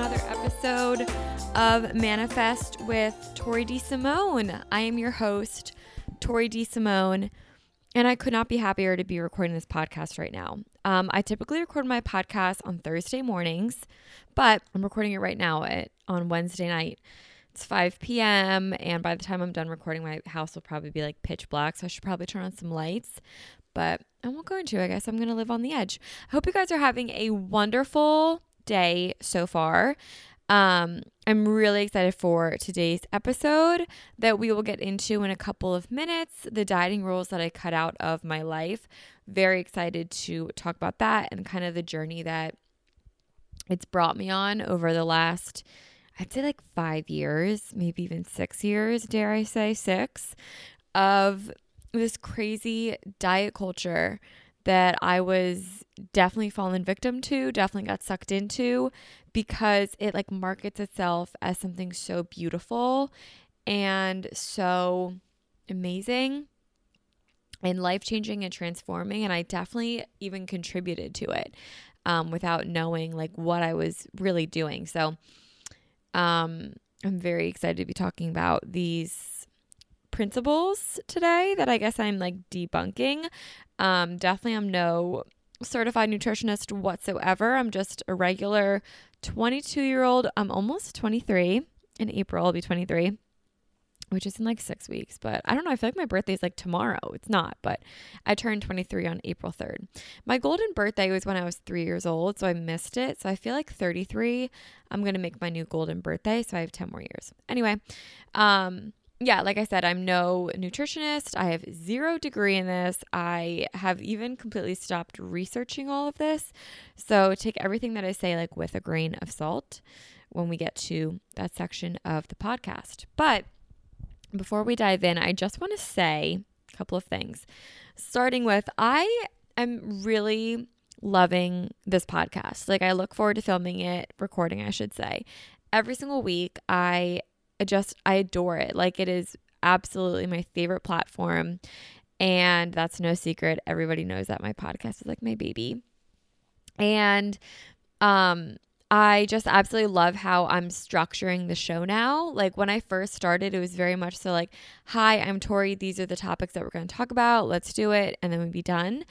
another episode of Manifest with Tori D. DeSimone. I am your host, Tori D. DeSimone, and I could not be happier to be recording this podcast right now. Um, I typically record my podcast on Thursday mornings, but I'm recording it right now at, on Wednesday night. It's 5 p.m., and by the time I'm done recording, my house will probably be like pitch black, so I should probably turn on some lights. But I won't go into. I guess I'm gonna live on the edge. I hope you guys are having a wonderful day so far. Um, I'm really excited for today's episode that we will get into in a couple of minutes. The dieting rules that I cut out of my life. Very excited to talk about that and kind of the journey that it's brought me on over the last, I'd say like five years, maybe even six years, dare I say six, of this crazy diet culture that I was definitely fallen victim to, definitely got sucked into because it like markets itself as something so beautiful and so amazing and life changing and transforming. And I definitely even contributed to it um, without knowing like what I was really doing. So um, I'm very excited to be talking about these principles today that I guess I'm like debunking. Um, definitely, I'm no certified nutritionist whatsoever. I'm just a regular 22 year old. I'm almost 23. In April, I'll be 23, which is in like six weeks. But I don't know. I feel like my birthday is like tomorrow. It's not, but I turned 23 on April 3rd. My golden birthday was when I was three years old, so I missed it. So I feel like 33, I'm going to make my new golden birthday. So I have 10 more years. Anyway, um, yeah, like I said, I'm no nutritionist. I have zero degree in this. I have even completely stopped researching all of this. So take everything that I say like with a grain of salt when we get to that section of the podcast. But before we dive in, I just want to say a couple of things. Starting with I am really loving this podcast. Like I look forward to filming it, recording, I should say. Every single week I I just I adore it. Like it is absolutely my favorite platform. And that's no secret. Everybody knows that my podcast is like my baby. And um I just absolutely love how I'm structuring the show now. Like when I first started, it was very much so like, hi, I'm Tori. These are the topics that we're going to talk about. Let's do it. And then we'd be done.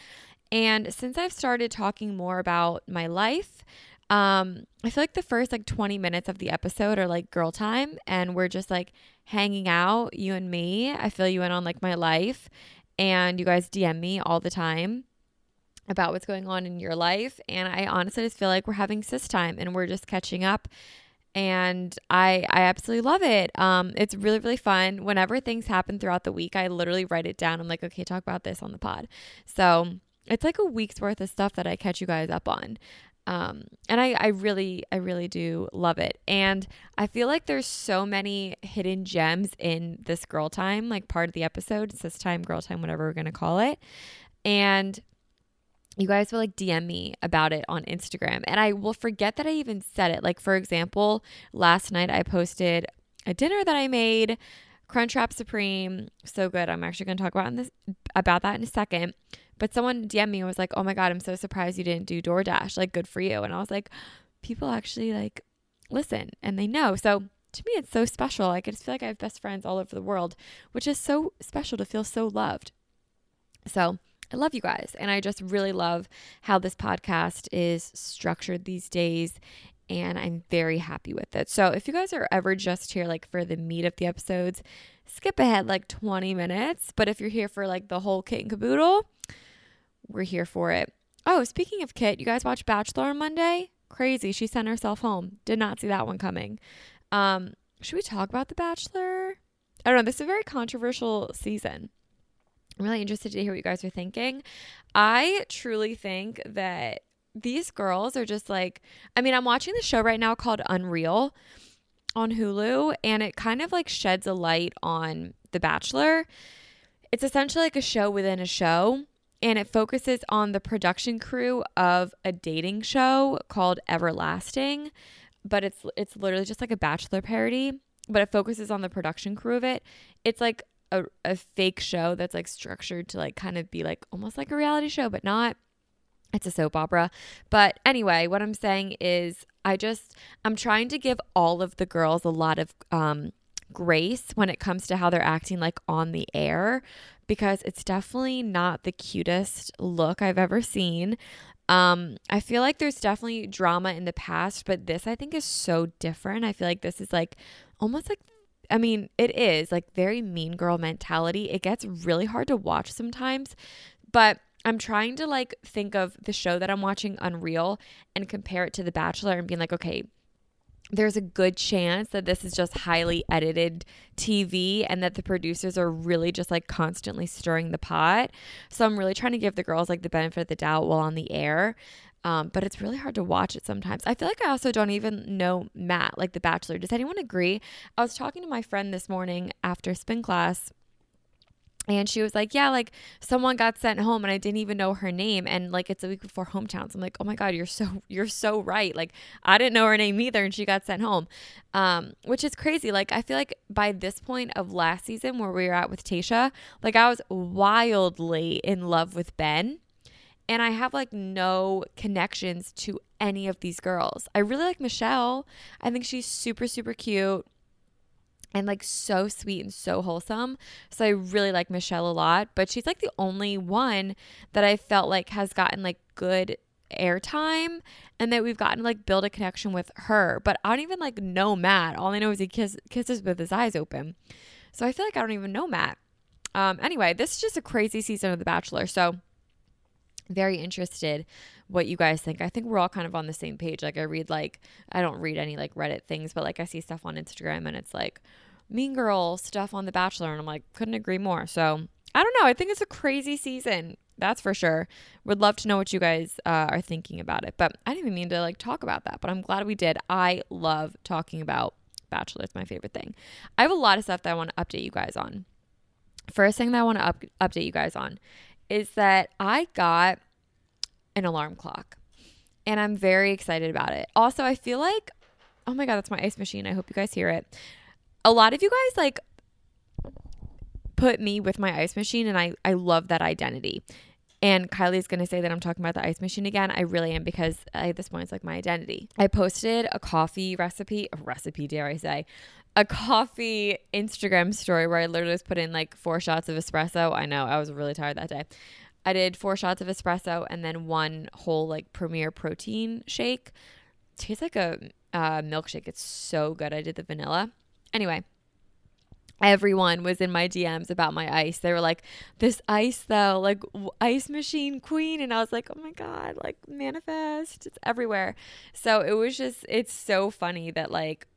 And since I've started talking more about my life, um, I feel like the first like 20 minutes of the episode are like girl time and we're just like hanging out, you and me. I feel you in on like my life and you guys DM me all the time. about what's going on in your life. And I honestly just feel like we're having sis time and we're just catching up. And I I absolutely love it. Um, it's really really fun. Whenever things happen throughout the week, I literally write it down. I'm like, okay, talk about this on the pod. So it's like a week's worth of stuff that I catch you guys up on. Um, and I, I really, I really do love it. And I feel like there's so many hidden gems in this girl time, like part of the episode, sis time, girl time, whatever we're going to call it. And you guys will like DM me about it on Instagram. And I will forget that I even said it. Like, for example, last night I posted a dinner that I made, Crunchwrap Supreme. So good. I'm actually going to talk about, in this, about that in a second. But someone DM me and was like, oh my God, I'm so surprised you didn't do DoorDash. Like, good for you. And I was like, people actually like listen and they know. So to me, it's so special. Like, I just feel like I have best friends all over the world, which is so special to feel so loved. So, I love you guys. And I just really love how this podcast is structured these days. And I'm very happy with it. So if you guys are ever just here, like for the meat of the episodes, skip ahead like 20 minutes. But if you're here for like the whole kit and caboodle, we're here for it. Oh, speaking of Kit, you guys watched Bachelor on Monday? Crazy. She sent herself home. Did not see that one coming. Um, should we talk about The Bachelor? I don't know. This is a very controversial season. I'm really interested to hear what you guys are thinking. I truly think that these girls are just like, I mean, I'm watching the show right now called Unreal on Hulu, and it kind of like sheds a light on The Bachelor. It's essentially like a show within a show and it focuses on the production crew of a dating show called Everlasting, but it's it's literally just like a bachelor parody, but it focuses on the production crew of it. It's like a, a fake show that's like structured to like kind of be like almost like a reality show, but not. It's a soap opera. But anyway, what I'm saying is I just I'm trying to give all of the girls a lot of um grace when it comes to how they're acting like on the air because it's definitely not the cutest look I've ever seen. Um, I feel like there's definitely drama in the past, but this I think is so different. I feel like this is like almost like I mean, it is like very mean girl mentality. It gets really hard to watch sometimes, but I'm trying to like think of the show that I'm watching Unreal and compare it to The Bachelor and being like, okay, there's a good chance that this is just highly edited TV and that the producers are really just like constantly stirring the pot. So I'm really trying to give the girls like the benefit of the doubt while on the air. Um, but it's really hard to watch it sometimes. I feel like I also don't even know Matt, like The Bachelor. Does anyone agree? I was talking to my friend this morning after spin class and she was like, Yeah, like someone got sent home and I didn't even know her name. And like it's a week before hometowns. I'm like, Oh my God, you're so you're so right. Like I didn't know her name either and she got sent home. Um, which is crazy. Like I feel like by this point of last season where we were at with Tayshia, like I was wildly in love with Ben. And I have like no connections to any of these girls. I really like Michelle. I think she's super, super cute and like so sweet and so wholesome. So I really like Michelle a lot, but she's like the only one that I felt like has gotten like good airtime and that we've gotten like build a connection with her. But I don't even like know Matt. All I know is he kiss, kisses with his eyes open. So I feel like I don't even know Matt. Um, anyway, this is just a crazy season of The Bachelor. So very interested what you guys think. I think we're all kind of on the same page. Like I read like I don't read any like Reddit things, but like I see stuff on Instagram and it's like Mean Girl stuff on The Bachelor and I'm like couldn't agree more. So, I don't know. I think it's a crazy season. That's for sure. Would love to know what you guys uh, are thinking about it. But I didn't even mean to like talk about that, but I'm glad we did. I love talking about Bachelor. It's my favorite thing. I have a lot of stuff that I want to update you guys on. First thing that I want to up- update you guys on is that I got an alarm clock and I'm very excited about it. Also, I feel like, oh my God, that's my ice machine. I hope you guys hear it. A lot of you guys like put me with my ice machine and I, I love that identity. And Kylie's to say that I'm talking about the ice machine again. I really am because at this point it's like my identity. I posted a coffee recipe, a recipe, dare I say, a coffee Instagram story where I literally just put in like four shots of espresso. I know I was really tired that day. I did four shots of espresso and then one whole like Premier protein shake. It tastes like a uh, milkshake. It's so good. I did the vanilla. Anyway, everyone was in my DMs about my ice. They were like, "This ice though, like w- ice machine queen," and I was like, "Oh my god, like manifest, it's everywhere." So it was just, it's so funny that like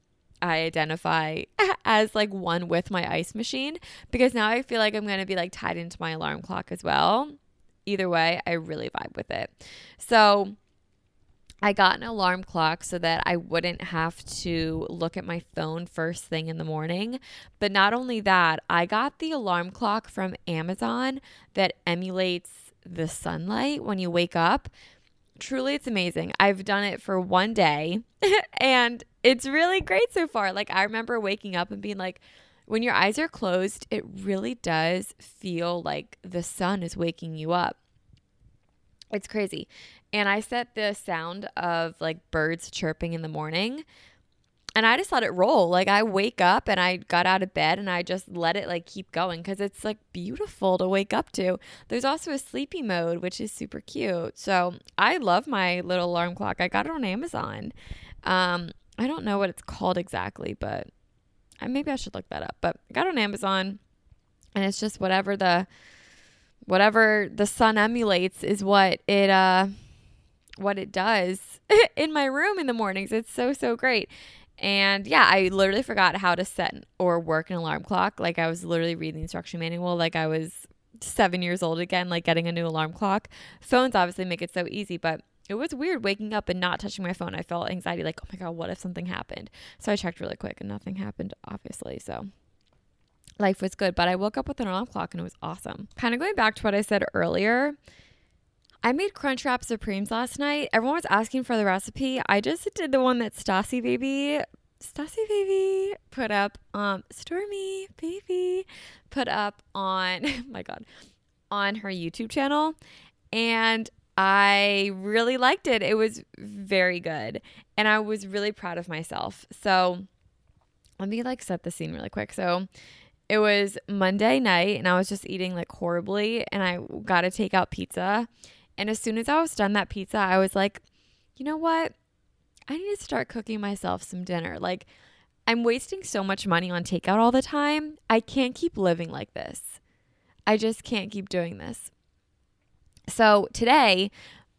I identify as like one with my ice machine because now I feel like I'm gonna be like tied into my alarm clock as well. Either way, I really vibe with it. So I got an alarm clock so that I wouldn't have to look at my phone first thing in the morning. But not only that, I got the alarm clock from Amazon that emulates the sunlight when you wake up. Truly, it's amazing. I've done it for one day and it's really great so far. Like, I remember waking up and being like, when your eyes are closed, it really does feel like the sun is waking you up. It's crazy. And I set the sound of like birds chirping in the morning and I just let it roll. Like I wake up and I got out of bed and I just let it like keep going because it's like beautiful to wake up to. There's also a sleepy mode, which is super cute. So I love my little alarm clock. I got it on Amazon. Um, I don't know what it's called exactly, but maybe I should look that up. But I got it on Amazon and it's just whatever the whatever the sun emulates is what it uh what it does in my room in the mornings. It's so so great. And yeah, I literally forgot how to set or work an alarm clock. Like I was literally reading the instruction manual like I was 7 years old again, like getting a new alarm clock. Phones obviously make it so easy, but it was weird waking up and not touching my phone. I felt anxiety like, "Oh my god, what if something happened?" So I checked really quick and nothing happened obviously. So life was good, but I woke up with an alarm clock and it was awesome. Kind of going back to what I said earlier, I made Crunchwrap Supremes last night. Everyone was asking for the recipe. I just did the one that Stassi Baby, Stassi Baby put up, um, Stormy Baby put up on, my God, on her YouTube channel. And I really liked it. It was very good. And I was really proud of myself. So let me like set the scene really quick. So it was Monday night and I was just eating like horribly and I got to take out pizza and as soon as I was done that pizza, I was like, you know what? I need to start cooking myself some dinner. Like, I'm wasting so much money on takeout all the time. I can't keep living like this. I just can't keep doing this. So today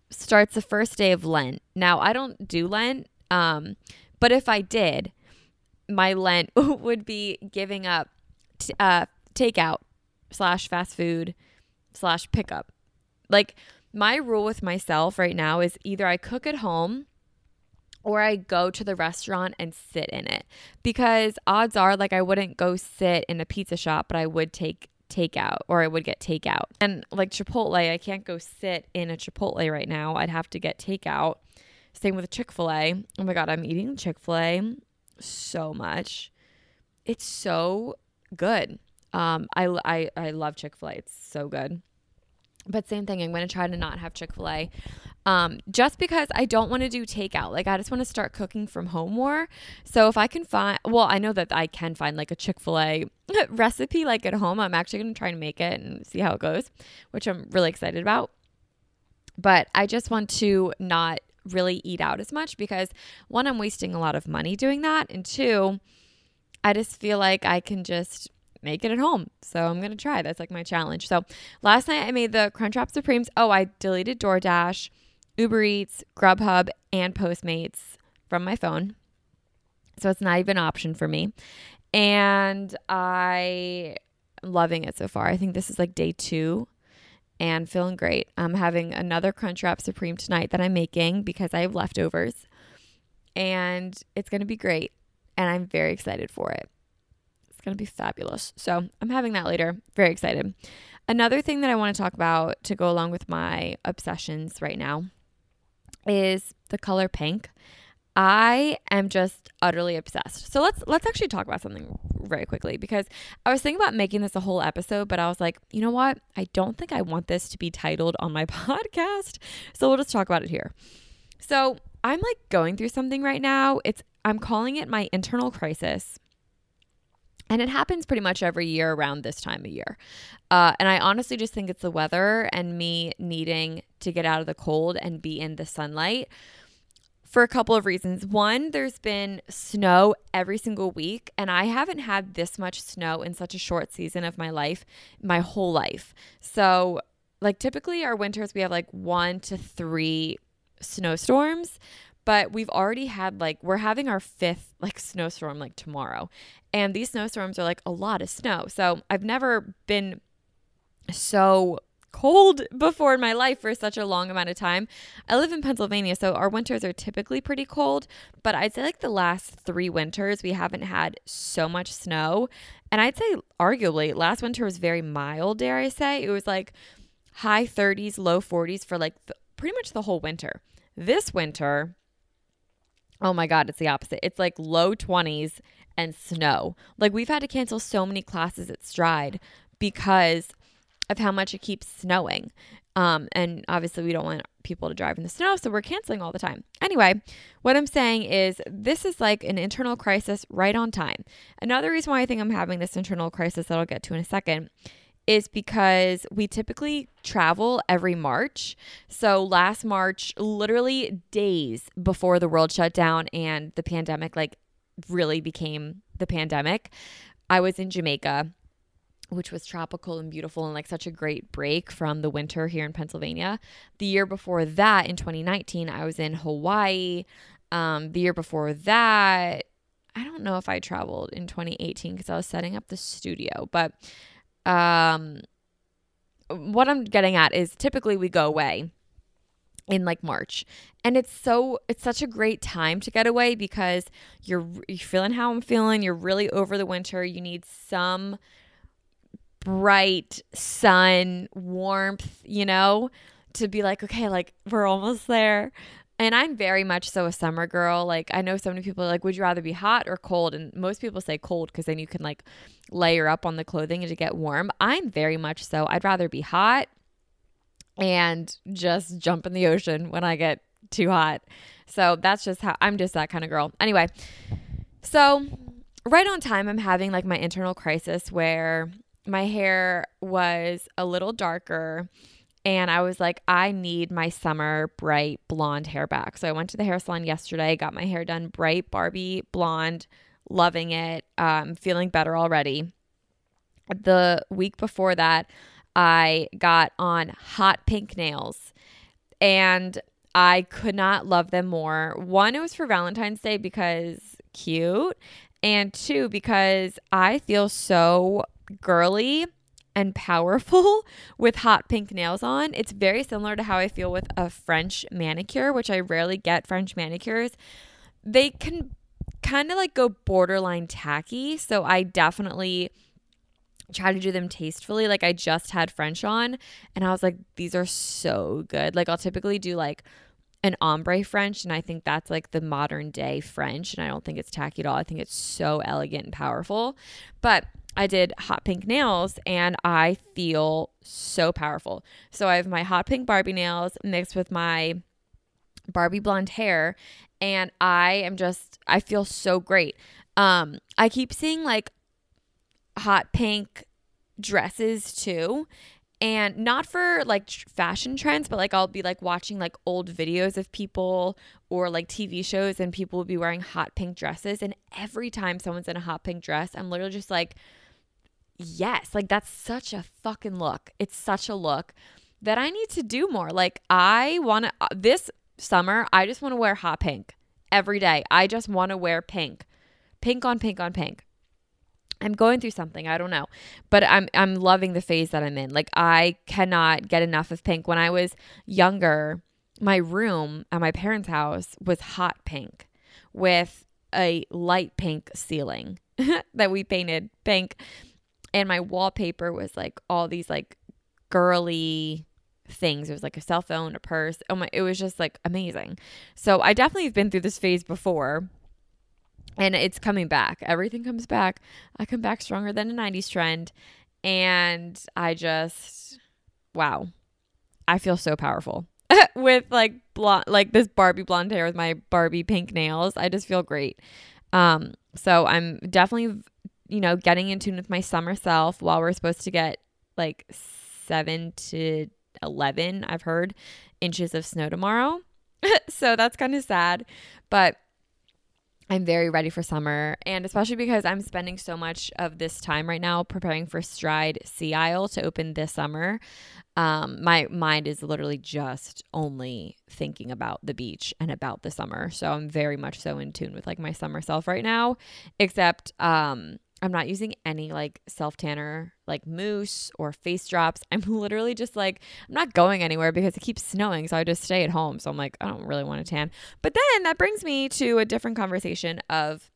starts the first day of Lent. Now, I don't do Lent, um, but if I did, my Lent would be giving up t- uh, takeout slash fast food slash pickup. Like, my rule with myself right now is either I cook at home or I go to the restaurant and sit in it because odds are like I wouldn't go sit in a pizza shop, but I would take takeout or I would get takeout. And like Chipotle, I can't go sit in a Chipotle right now. I'd have to get takeout. Same with Chick fil A. Oh my God, I'm eating Chick fil A so much. It's so good. Um, I, I, I love Chick fil A. It's so good. But same thing, I'm going to try to not have Chick fil A um, just because I don't want to do takeout. Like, I just want to start cooking from home more. So, if I can find, well, I know that I can find like a Chick fil A recipe like at home. I'm actually going to try and make it and see how it goes, which I'm really excited about. But I just want to not really eat out as much because one, I'm wasting a lot of money doing that. And two, I just feel like I can just make it at home. So I'm going to try. That's like my challenge. So last night I made the Crunchwrap Supremes. Oh, I deleted DoorDash, Uber Eats, Grubhub, and Postmates from my phone. So it's not even an option for me. And I loving it so far. I think this is like day two and feeling great. I'm having another Crunchwrap Supreme tonight that I'm making because I have leftovers. And it's going to be great. And I'm very excited for it going to be fabulous. So I'm having that later. Very excited. Another thing that I want to talk about to go along with my obsessions right now is the color pink. I am just utterly obsessed. So let's let's actually talk about something very quickly because I was thinking about making this a whole episode, but I was like, you know what? I don't think I want this to be titled on my podcast. So we'll just talk about it here. So I'm like going through something right now. It's I'm calling it my internal crisis. And it happens pretty much every year around this time of year. Uh, and I honestly just think it's the weather and me needing to get out of the cold and be in the sunlight. for a couple of reasons. One, there's been snow every single week, and I haven't had this much snow in such a short season of my life, my whole life. So, like, typically our winters, we have like one to three snowstorms, but we've already had like, we're having our fifth like snowstorm like tomorrow. And these snowstorms are like a lot of snow. So, I've never been so cold before in my life for such a long amount of time. I live in Pennsylvania, so our winters are typically pretty cold, but I'd say like the last three winters, we haven't had so much snow. And I'd say, arguably, last winter was very mild, dare I say. It was like high 30s, low 40s for like pretty much the whole winter. This winter, oh my God, it's the opposite. It's like low 20s and snow. Like we've had to cancel so many classes at Stride because of how much it keeps snowing. Um, and obviously, we don't want people to drive in the snow, so we're canceling all the time. Anyway, what I'm saying is this is like an internal crisis right on time. Another reason why I think I'm having this internal crisis that I'll get to in a second is because we typically travel every March. So last March, literally days before the world shut down and the pandemic like really became the pandemic, I was in Jamaica which was tropical and beautiful and like such a great break from the winter here in Pennsylvania. The year before that, in 2019, I was in Hawaii. Um, the year before that, I don't know if I traveled in 2018 because I was setting up the studio, but um, what I'm getting at is typically we go away in like March. And it's so it's such a great time to get away because you're you're feeling how I'm feeling, you're really over the winter, you need some bright sun, warmth, you know, to be like, okay, like we're almost there. And I'm very much so a summer girl. Like I know so many people like, would you rather be hot or cold? And most people say cold because then you can like layer up on the clothing and to get warm. I'm very much so. I'd rather be hot and just jump in the ocean when I get too hot. So that's just how I'm just that kind of girl. Anyway, so right on time, I'm having like my internal crisis where my hair was a little darker and I was like, I need my summer bright blonde hair back. So I went to the hair salon yesterday, got my hair done bright Barbie blonde, loving it, um, feeling better already. The week before that, I got on hot pink nails and I could not love them more. One, it was for Valentine's Day because cute, and two, because I feel so girly and powerful with hot pink nails on. It's very similar to how I feel with a French manicure, which I rarely get French manicures. They can kind of like go borderline tacky. So I definitely try to do them tastefully. Like I just had French on and I was like, these are so good. Like I'll typically do like an ombre French, and I think that's like the modern day French, and I don't think it's tacky at all. I think it's so elegant and powerful. But I did hot pink nails and I feel so powerful. So I have my hot pink Barbie nails mixed with my Barbie blonde hair and I am just I feel so great. Um I keep seeing like hot pink dresses too and not for like fashion trends but like I'll be like watching like old videos of people or like TV shows and people will be wearing hot pink dresses and every time someone's in a hot pink dress I'm literally just like yes, like that's such a fucking look. It's such a look that I need to do more. Like I want to uh, this summer, I just want to wear hot pink every day. I just want to wear pink. Pink on pink on pink. I'm going through something, I don't know. But I'm I'm loving the phase that I'm in. Like I cannot get enough of pink. When I was younger, my room at my parents' house was hot pink with a light pink ceiling that we painted pink and my wallpaper was like all these like girly things. It was like a cell phone, a purse. Oh my, it was just like amazing. So I definitely have been through this phase before and it's coming back. Everything comes back. I come back stronger than a 90s trend. And I just, wow, I feel so powerful with like blonde, like this Barbie blonde hair with my Barbie pink nails. I just feel great. Um, so I'm definitely you know, getting in tune with my summer self while we're supposed to get like seven to 11, I've heard, inches of snow tomorrow. so that's kind of sad. But I'm very ready for summer, and especially because I'm spending so much of this time right now preparing for Stride Sea Isle to open this summer. Um, my mind is literally just only thinking about the beach and about the summer. So I'm very much so in tune with like my summer self right now, except um, I'm not using any like self tanner, like mousse or face drops. I'm literally just like, I'm not going anywhere because it keeps snowing. So I just stay at home. So I'm like, I don't really want to tan. But then that brings me to a different conversation of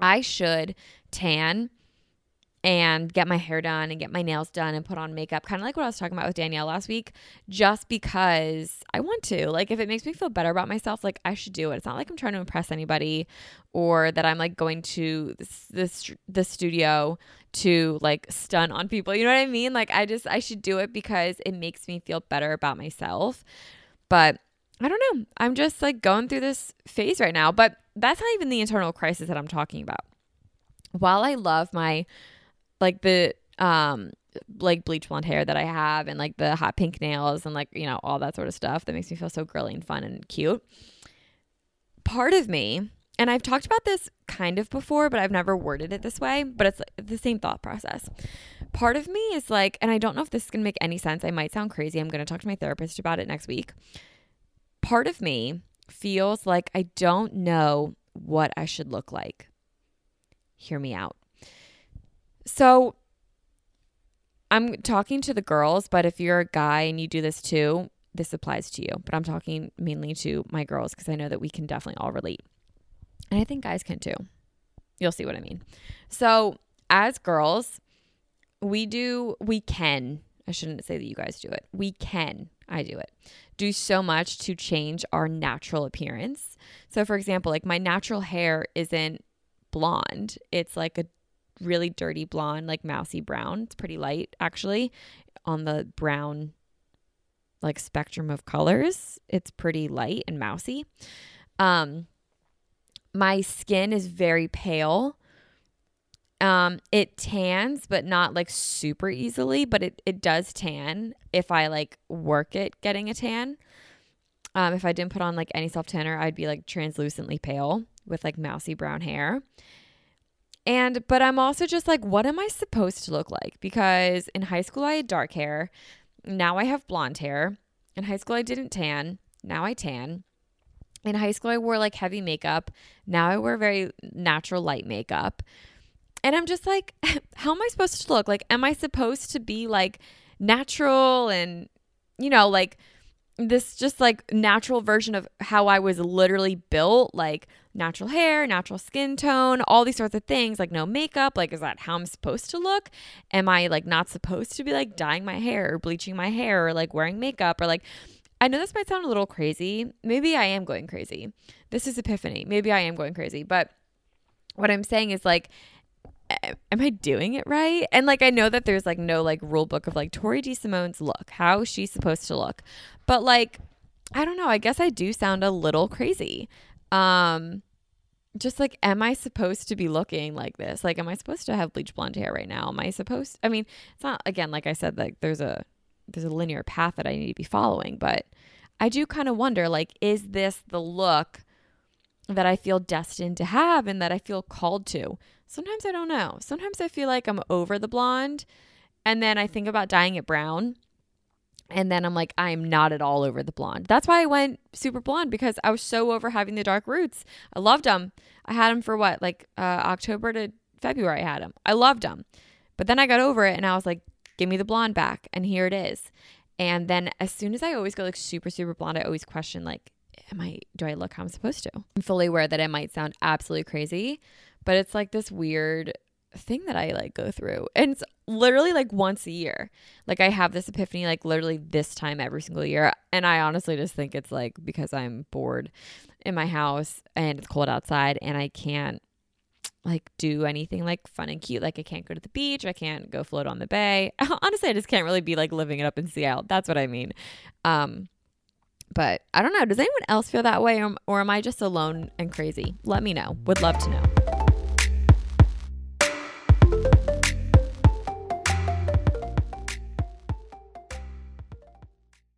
I should tan and get my hair done and get my nails done and put on makeup, kind of like what I was talking about with Danielle last week, just because I want to. Like, if it makes me feel better about myself, like I should do it. It's not like I'm trying to impress anybody or that I'm like going to this, the studio to like stun on people. You know what I mean? Like, I just I should do it because it makes me feel better about myself. But I don't know. I'm just like going through this phase right now. But that's not even the internal crisis that I'm talking about. While I love my like the um like bleach blonde hair that I have and like the hot pink nails and like, you know, all that sort of stuff that makes me feel so girly and fun and cute. Part of me, and I've talked about this kind of before, but I've never worded it this way, but it's the same thought process. Part of me is like, and I don't know if this is going to make any sense. I might sound crazy. I'm going to talk to my therapist about it next week. Part of me feels like I don't know what I should look like. Hear me out. So I'm talking to the girls, but if you're a guy and you do this too, this applies to you. But I'm talking mainly to my girls because I know that we can definitely all relate. And I think guys can too. You'll see what I mean. So, as girls, we do, we can, I shouldn't say that you guys do it. We can, I do it, do so much to change our natural appearance. So, for example, like my natural hair isn't blonde, it's like a really dirty blonde, like mousy brown. It's pretty light actually on the brown like spectrum of colors. It's pretty light and mousy. Um my skin is very pale. Um it tans but not like super easily, but it it does tan if I like work it getting a tan. Um if I didn't put on like any self tanner, I'd be like translucently pale with like mousy brown hair. And, but I'm also just like, what am I supposed to look like? Because in high school, I had dark hair. Now I have blonde hair. In high school, I didn't tan. Now I tan. In high school, I wore like heavy makeup. Now I wear very natural light makeup. And I'm just like, how am I supposed to look? Like, am I supposed to be like natural and, you know, like, this just like natural version of how I was literally built, like natural hair, natural skin tone, all these sorts of things, like no makeup. Like, is that how I'm supposed to look? Am I like not supposed to be like dyeing my hair or bleaching my hair or like wearing makeup or like, I know this might sound a little crazy. Maybe I am going crazy. This is epiphany. Maybe I am going crazy. But what I'm saying is like, am I doing it right? And like I know that there's like no like rule book of like Tori DeSimone's look, how she's supposed to look. But like I don't know, I guess I do sound a little crazy. Um just like am I supposed to be looking like this? Like am I supposed to have bleach blonde hair right now? Am I supposed I mean, it's not again like I said like there's a there's a linear path that I need to be following, but I do kind of wonder like is this the look that I feel destined to have and that I feel called to? Sometimes I don't know. Sometimes I feel like I'm over the blonde and then I think about dyeing it brown. And then I'm like, I am not at all over the blonde. That's why I went super blonde because I was so over having the dark roots. I loved them. I had them for what, like uh, October to February, I had them. I loved them. But then I got over it and I was like, give me the blonde back. And here it is. And then as soon as I always go like super, super blonde, I always question, like, am I, do I look how I'm supposed to? I'm fully aware that it might sound absolutely crazy, but it's like this weird thing that I like go through. And it's literally like once a year. Like I have this epiphany like literally this time every single year. And I honestly just think it's like because I'm bored in my house and it's cold outside and I can't like do anything like fun and cute. Like I can't go to the beach, I can't go float on the bay. Honestly, I just can't really be like living it up in Sea Isle. That's what I mean. Um but I don't know. Does anyone else feel that way or, or am I just alone and crazy? Let me know. Would love to know.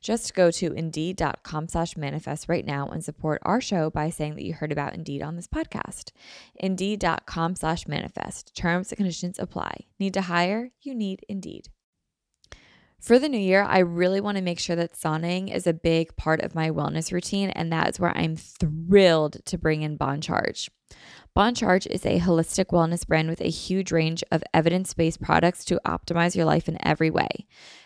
Just go to indeed.com slash manifest right now and support our show by saying that you heard about Indeed on this podcast. Indeed.com slash manifest. Terms and conditions apply. Need to hire? You need Indeed. For the new year, I really want to make sure that sauning is a big part of my wellness routine, and that is where I'm thrilled to bring in Bon Charge. Bon Charge is a holistic wellness brand with a huge range of evidence based products to optimize your life in every way.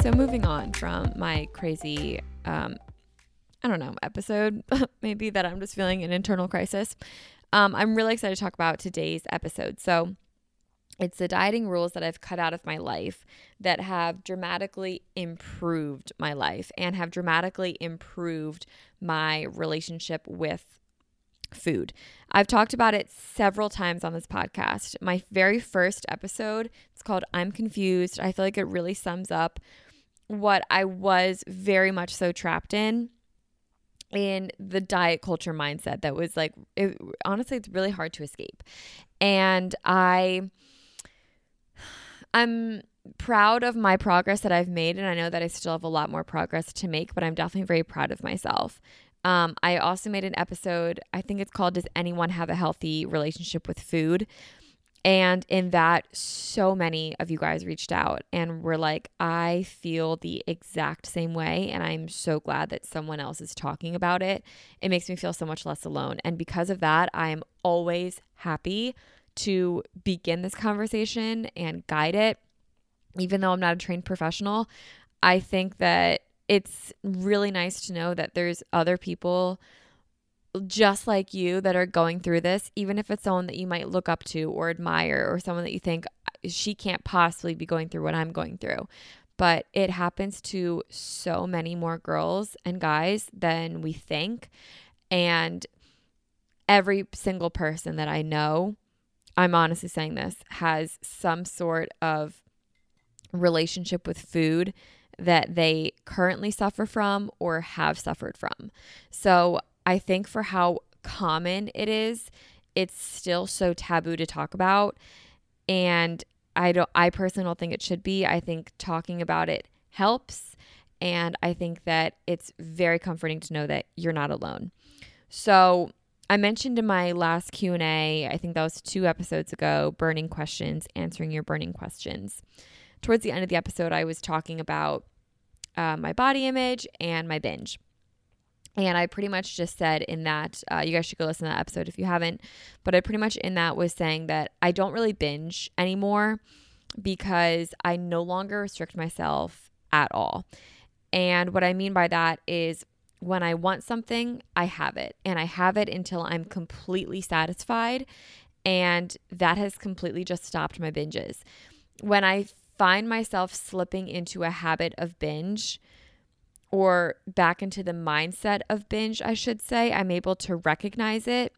So, moving on from my crazy, um, I don't know, episode, maybe that I'm just feeling an internal crisis, um, I'm really excited to talk about today's episode. So, it's the dieting rules that I've cut out of my life that have dramatically improved my life and have dramatically improved my relationship with food. I've talked about it several times on this podcast. My very first episode, it's called I'm Confused. I feel like it really sums up what I was very much so trapped in in the diet culture mindset that was like it, honestly it's really hard to escape. And I I'm proud of my progress that I've made and I know that I still have a lot more progress to make, but I'm definitely very proud of myself. Um, I also made an episode, I think it's called Does Anyone Have a Healthy Relationship with Food? And in that, so many of you guys reached out and were like, I feel the exact same way. And I'm so glad that someone else is talking about it. It makes me feel so much less alone. And because of that, I am always happy to begin this conversation and guide it. Even though I'm not a trained professional, I think that it's really nice to know that there's other people just like you that are going through this, even if it's someone that you might look up to or admire or someone that you think uh, she can't possibly be going through what I'm going through. But it happens to so many more girls and guys than we think. And every single person that I know, I'm honestly saying this, has some sort of relationship with food that they currently suffer from or have suffered from. So I think for how common it is, it's still so taboo to talk about. And I don't I personally don't think it should be. I think talking about it helps. And I think that it's very comforting to know that you're not alone. So I mentioned in my last Q&A, I think that was 2 episodes ago, burning questions, answering your burning questions towards the end of the episode, I was talking about uh, my body image and my binge. And I pretty much just said in that, uh, you guys should go listen to that episode if you haven't, but I pretty much in that was saying that I don't really binge anymore because I no longer restrict myself at all. And what I mean by that is when I want something, I have it, and I have it until I'm completely satisfied. And that has completely just stopped my binges. When I find myself slipping into a habit of binge or back into the mindset of binge, I should say, I'm able to recognize it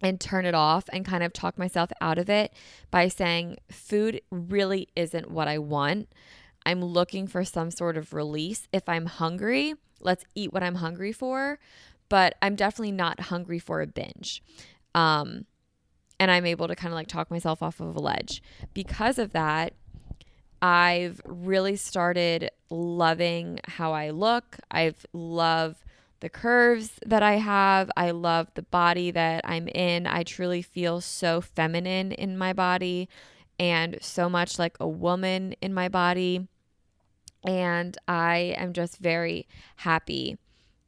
and turn it off and kind of talk myself out of it by saying, food really isn't what I want. I'm looking for some sort of release. If I'm hungry, let's eat what I'm hungry for, but I'm definitely not hungry for a binge. Um, and I'm able to kind of like talk myself off of a ledge. Because of that, I've really started loving how I look. I've love the curves that I have. I love the body that I'm in. I truly feel so feminine in my body and so much like a woman in my body. And I am just very happy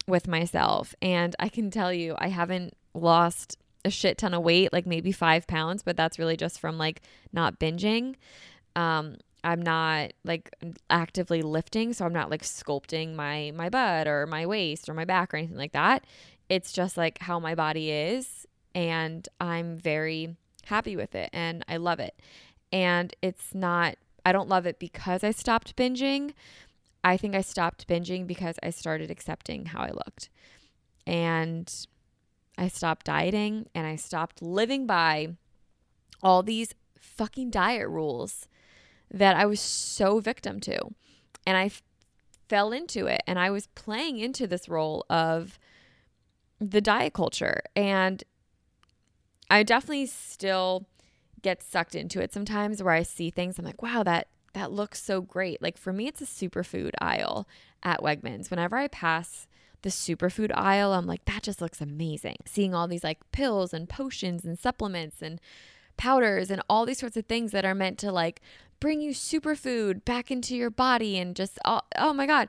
with myself. And I can tell you, I haven't lost a shit ton of weight, like maybe five pounds, but that's really just from like not binging. Um, I'm not like actively lifting, so I'm not like sculpting my my butt or my waist or my back or anything like that. It's just like how my body is and I'm very happy with it and I love it. And it's not I don't love it because I stopped binging. I think I stopped binging because I started accepting how I looked. And I stopped dieting and I stopped living by all these fucking diet rules that I was so victim to. And I f- fell into it and I was playing into this role of the diet culture. And I definitely still get sucked into it sometimes where I see things I'm like, wow, that that looks so great. Like for me it's a superfood aisle at Wegmans. Whenever I pass the superfood aisle, I'm like that just looks amazing. Seeing all these like pills and potions and supplements and powders and all these sorts of things that are meant to like bring you superfood back into your body and just oh, oh my god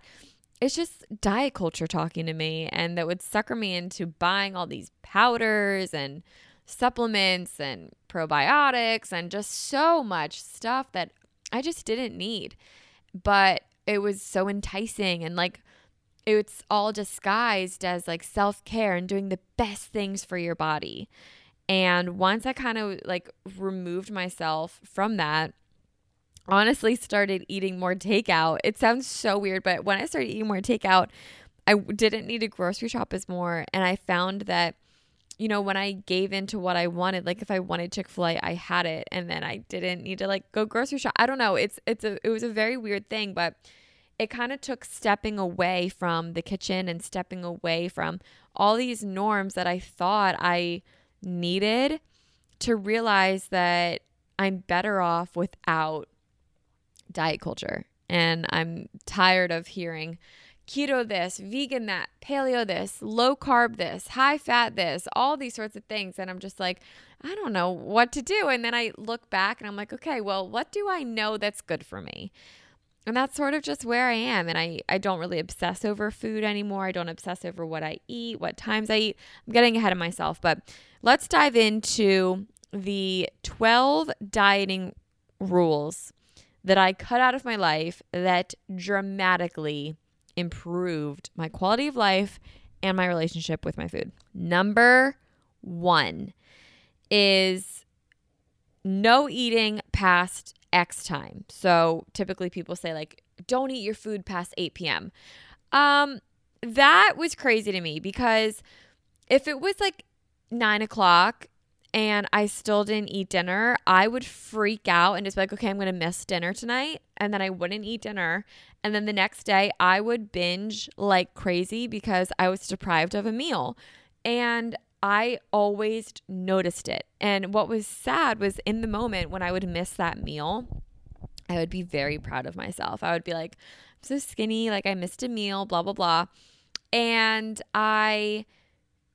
it's just diet culture talking to me and that would sucker me into buying all these powders and supplements and probiotics and just so much stuff that I just didn't need. But it was so enticing and like it's all disguised as like self-care and doing the best things for your body. And once I kind of like removed myself from that honestly started eating more takeout. It sounds so weird, but when I started eating more takeout, I didn't need to grocery shop as more. And I found that you know, when I gave into what I wanted, like if I wanted Chick-fil-A, I had it and then I didn't need to like go grocery shop. I don't know. It's it's a it was a very weird thing, but it kind of took stepping away from the kitchen and stepping away from all these norms that I thought I needed to realize that I'm better off without diet culture. And I'm tired of hearing keto this, vegan that, paleo this, low carb this, high fat this, all these sorts of things. And I'm just like, I don't know what to do. And then I look back and I'm like, okay, well, what do I know that's good for me? And that's sort of just where I am. And I, I don't really obsess over food anymore. I don't obsess over what I eat, what times I eat. I'm getting ahead of myself. But let's dive into the 12 dieting rules that I cut out of my life that dramatically improved my quality of life and my relationship with my food. Number one is no eating past X time. So typically people say, like, don't eat your food past 8 p.m. Um, that was crazy to me because if it was like nine o'clock and I still didn't eat dinner, I would freak out and just be like, okay, I'm going to miss dinner tonight. And then I wouldn't eat dinner. And then the next day, I would binge like crazy because I was deprived of a meal. And I always noticed it. And what was sad was in the moment when I would miss that meal, I would be very proud of myself. I would be like, I'm so skinny, like I missed a meal, blah, blah, blah. And I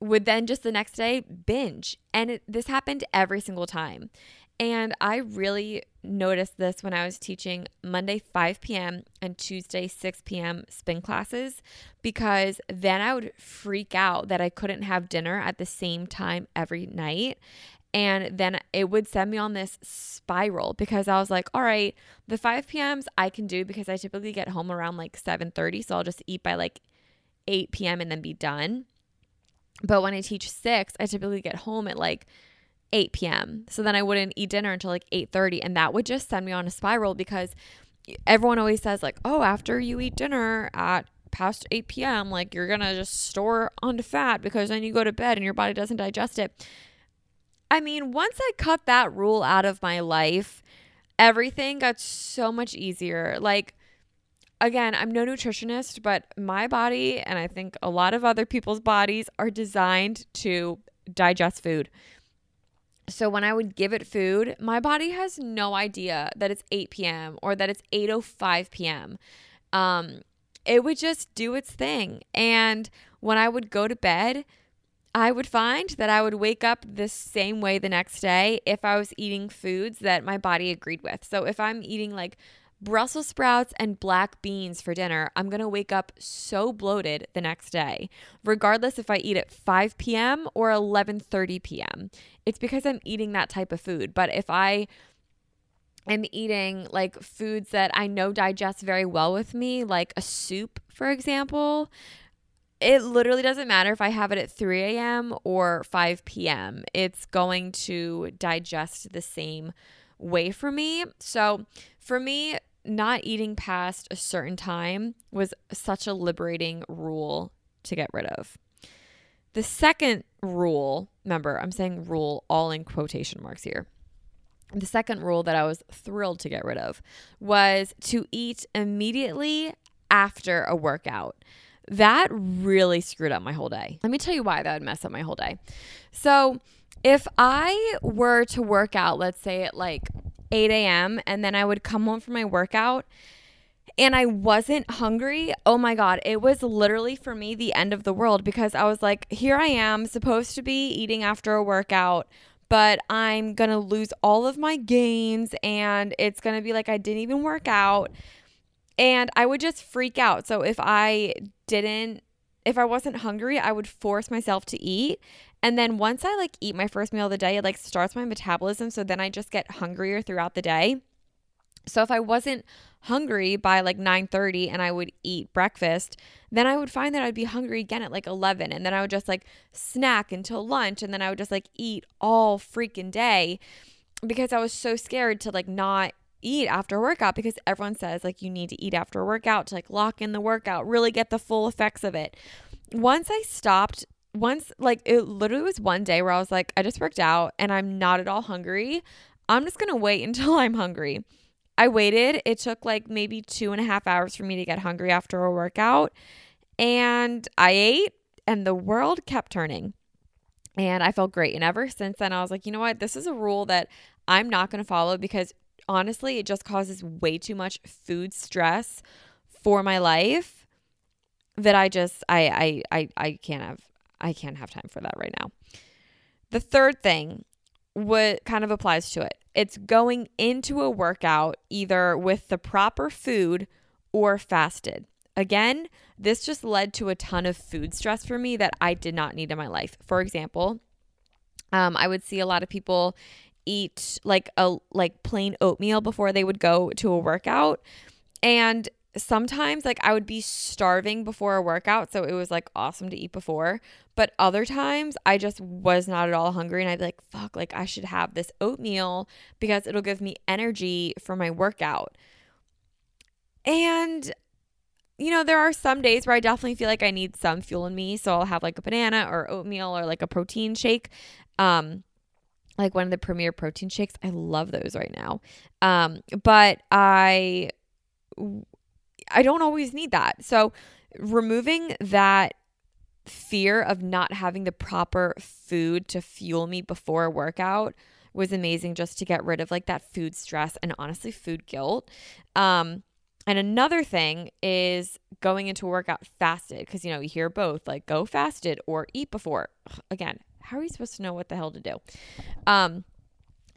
would then just the next day binge. And it, this happened every single time. And I really noticed this when I was teaching Monday 5 p.m. and Tuesday 6 p.m. spin classes because then I would freak out that I couldn't have dinner at the same time every night. And then it would send me on this spiral because I was like, all right, the 5 p.m.s I can do because I typically get home around like 7:30, so I'll just eat by like 8 p.m. and then be done. But when I teach 6, I typically get home at like 8 p.m. So then I wouldn't eat dinner until like 8:30 and that would just send me on a spiral because everyone always says like, "Oh, after you eat dinner at past 8 p.m., like you're to just store onto fat because then you go to bed and your body doesn't digest it." I mean, once I cut that rule out of my life, everything got so much easier. Like again, I'm no nutritionist, but my body and I think a lot of other people's bodies are designed to digest food. So when I would give it food, my body has no idea that it's 8 p.m. or that it's 8:05 p.m. Um, it would just do its thing. And when I would go to bed, I would find that I would wake up the same way the next day if I was eating foods that my body agreed with. So if I'm eating like Brussels sprouts and black beans for dinner, I'm to wake up so bloated the next day, regardless if I eat at 5 p.m. or 11:30 p.m. It's because I'm eating that type of food. But if I am eating like foods that I know digest very well with me, like a soup, for example, it literally doesn't matter if I have it at 3 a.m. or 5 p.m. It's going to digest the same way for me. So for me, not eating past a certain time was such a liberating rule to get rid of. The second rule, remember, I'm saying rule all in quotation marks here. The second rule that I was thrilled to get rid of was to eat immediately after a workout. That really screwed up my whole day. Let me tell you why that would mess up my whole day. So, if I were to work out, let's say at like 8 a.m. and then I would come home from my workout and I wasn't hungry, oh my God, it was literally for me the end of the world because I was like, here I am supposed to be eating after a workout, but I'm going to lose all of my gains and it's going to be like I didn't even work out. And I would just freak out. So if I didn't, if I wasn't hungry, I would force myself to eat. And then once I like eat my first meal of the day, it like starts my metabolism. So then I just get hungrier throughout the day. So if I wasn't hungry by like 9:30 and I would eat breakfast, then I would find that I'd be hungry again at like 11 and then I would just like snack until lunch and then I would just like eat all freaking day because I was so scared to like not eat after workout because everyone says like you need to eat after workout to like lock in the workout, really get the full effects of it. Once I stopped once like it literally was one day where I was like, I just worked out and I'm not at all hungry. I'm just gonna wait until I'm hungry. I waited. It took like maybe two and a half hours for me to get hungry after a workout. And I ate, and the world kept turning. And I felt great. And ever since then, I was like, you know what? This is a rule that I'm not going to follow because honestly, it just causes way too much food stress for my life that I just I I I, I can't have I can't have time for that right now. The third thing what kind of applies to it. It's going into a workout either with the proper food or fasted. Again, this just led to a ton of food stress for me that I did not need in my life. For example, um, I would see a lot of people eat like a like plain oatmeal before they would go to a workout. And sometimes like I would be starving before a workout, so it was like awesome to eat before. But other times I just was not at all hungry and I'd be like, fuck, like I should have this oatmeal because it'll give me energy for my workout. And you know, there are some days where I definitely feel like I need some fuel in me, so I'll have like a banana or oatmeal or like a protein shake. Um like one of the premier protein shakes. I love those right now. Um but I I don't always need that. So removing that fear of not having the proper food to fuel me before a workout was amazing just to get rid of like that food stress and honestly food guilt. Um and another thing is going into a workout fasted because you know you hear both like go fasted or eat before. Again, how are you supposed to know what the hell to do? Um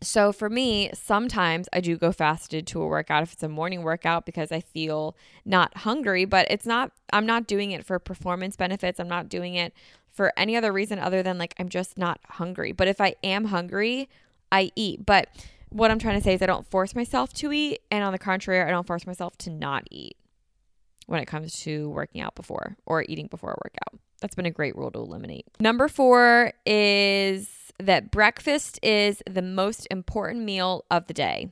so for me, sometimes I do go fasted to a workout if it's a morning workout because I feel not hungry, but it's not, I'm not doing it for performance benefits. I'm not doing it for any other reason other than like I'm just not hungry. But if I am hungry, I eat. But what I'm trying to say is I don't force myself to eat. And on the contrary, I don't force myself to not eat when it comes to working out before or eating before a workout. That's been a great rule to eliminate. Number four is that breakfast is the most important meal of the day.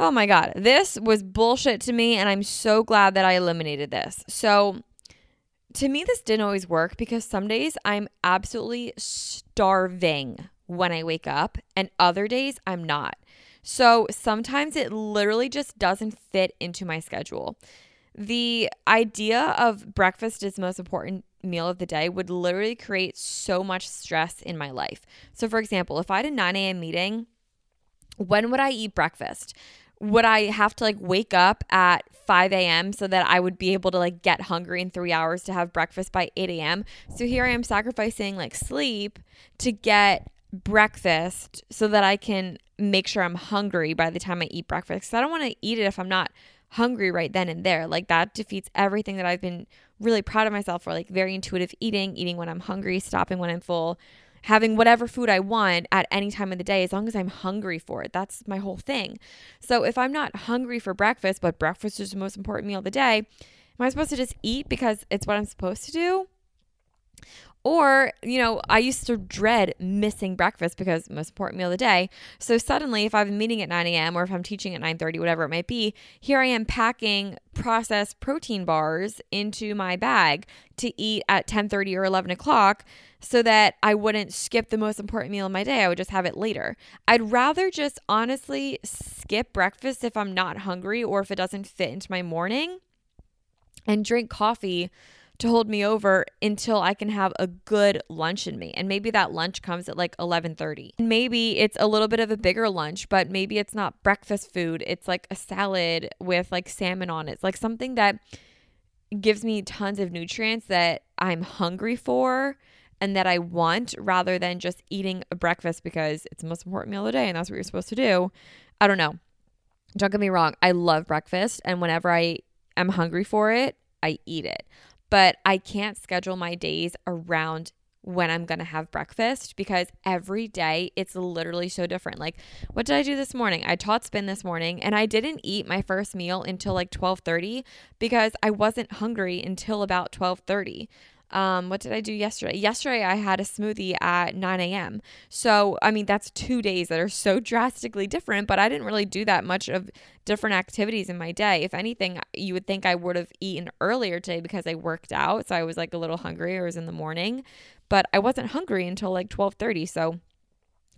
Oh my God, this was bullshit to me, and I'm so glad that I eliminated this. So, to me, this didn't always work because some days I'm absolutely starving when I wake up, and other days I'm not. So, sometimes it literally just doesn't fit into my schedule. The idea of breakfast is most important meal of the day would literally create so much stress in my life. So, for example, if I had a 9 a.m. meeting, when would I eat breakfast? Would I have to like wake up at 5 a.m. so that I would be able to like get hungry in three hours to have breakfast by 8 a.m.? So here I am sacrificing like sleep to get breakfast so that I can make sure I'm hungry by the time I eat breakfast. Because I don't want to eat it if I'm not hungry right then and there. Like that defeats everything that I've been really proud of myself for, like very intuitive eating, eating when I'm hungry, stopping when I'm full, having whatever food I want at any time of the day as long as I'm hungry for it. That's my whole thing. So if I'm not hungry for breakfast, but breakfast is the most important meal of the day, am I supposed to just eat because it's what I'm supposed to do? Or, you know, I used to dread missing breakfast because most important meal of the day. So suddenly, if I have a meeting at 9 a.m. or if I'm teaching at 9:30, whatever it might be, here I am packing processed protein bars into my bag to eat at 10:30 or 11 o'clock, so that I wouldn't skip the most important meal of my day. I would just have it later. I'd rather just honestly skip breakfast if I'm not hungry or if it doesn't fit into my morning, and drink coffee to hold me over until I can have a good lunch in me. And maybe that lunch comes at like 11:30. Maybe it's a little bit of a bigger lunch, but maybe it's not breakfast food. It's like a salad with like salmon on it. It's like something that gives me tons of nutrients that I'm hungry for and that I want rather than just eating a breakfast because it's the most important meal of the day and that's what you're supposed to do. I don't know. Don't get me wrong, I love breakfast and whenever I am hungry for it, I eat it but I can't schedule my days around when I'm going to have breakfast because every day it's literally so different. Like what did I do this morning? I taught spin this morning and I didn't eat my first meal until like 12:30 because I wasn't hungry until about 12:30. Um, what did I do yesterday? Yesterday, I had a smoothie at 9 a.m. So, I mean, that's two days that are so drastically different, but I didn't really do that much of different activities in my day. If anything, you would think I would have eaten earlier today because I worked out. So I was like a little hungry. It was in the morning, but I wasn't hungry until like 1230. So,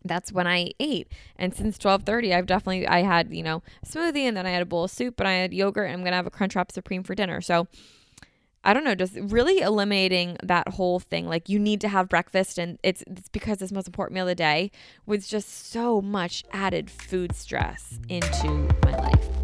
that's when I ate. And since 12:30, I've definitely I had, you know, smoothie and then I had a bowl of soup and I had yogurt and I'm going to have a Crunchwrap Supreme for dinner. So I don't know, just really eliminating that whole thing. Like you need to have breakfast and it's it's because it's most important meal of the day was just so much added food stress into my life.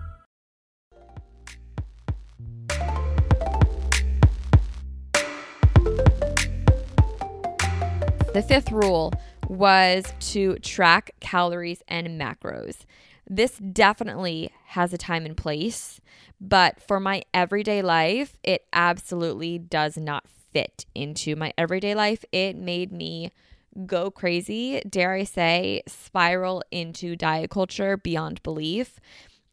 The fifth rule was to track calories and macros. This definitely has a time and place, but for my everyday life, it absolutely does not fit into my everyday life. It made me go crazy, dare I say, spiral into diet culture beyond belief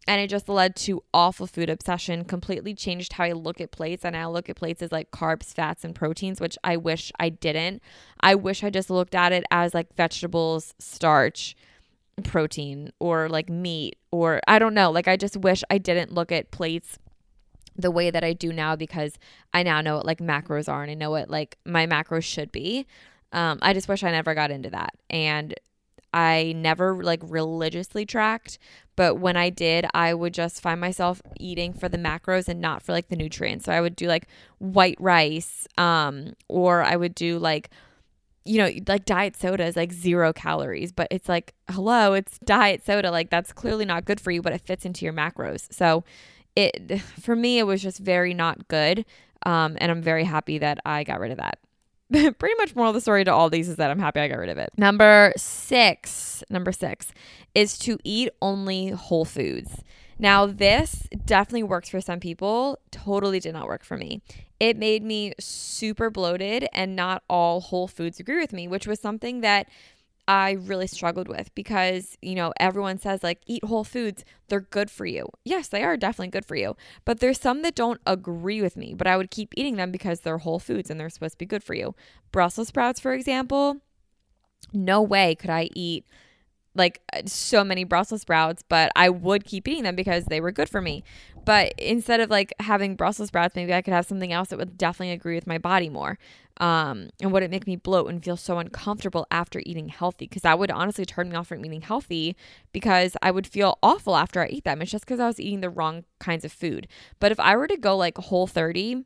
and it just led to awful food obsession completely changed how i look at plates and i look at plates as like carbs fats and proteins which i wish i didn't. I wish i just looked at it as like vegetables starch protein or like meat or i don't know. Like i just wish i didn't look at plates the way that i do now because i now know what like macros are and i know what like my macros should be. Um, i just wish i never got into that. And I never like religiously tracked, but when I did, I would just find myself eating for the macros and not for like the nutrients. So I would do like white rice, um, or I would do like, you know, like diet soda is like zero calories, but it's like, hello, it's diet soda. Like that's clearly not good for you, but it fits into your macros. So it, for me, it was just very not good. Um, and I'm very happy that I got rid of that. pretty much moral of the story to all these is that I'm happy I got rid of it. Number six, number six is to eat only whole foods. Now, this definitely works for some people, totally did not work for me. It made me super bloated, and not all whole foods agree with me, which was something that I really struggled with because, you know, everyone says like eat whole foods, they're good for you. Yes, they are definitely good for you. But there's some that don't agree with me, but I would keep eating them because they're whole foods and they're supposed to be good for you. Brussels sprouts, for example, no way could I eat like so many Brussels sprouts, but I would keep eating them because they were good for me. But instead of like having Brussels sprouts, maybe I could have something else that would definitely agree with my body more. Um, and would it make me bloat and feel so uncomfortable after eating healthy? Because that would honestly turn me off from eating healthy because I would feel awful after I eat them. It's just because I was eating the wrong kinds of food. But if I were to go like whole 30,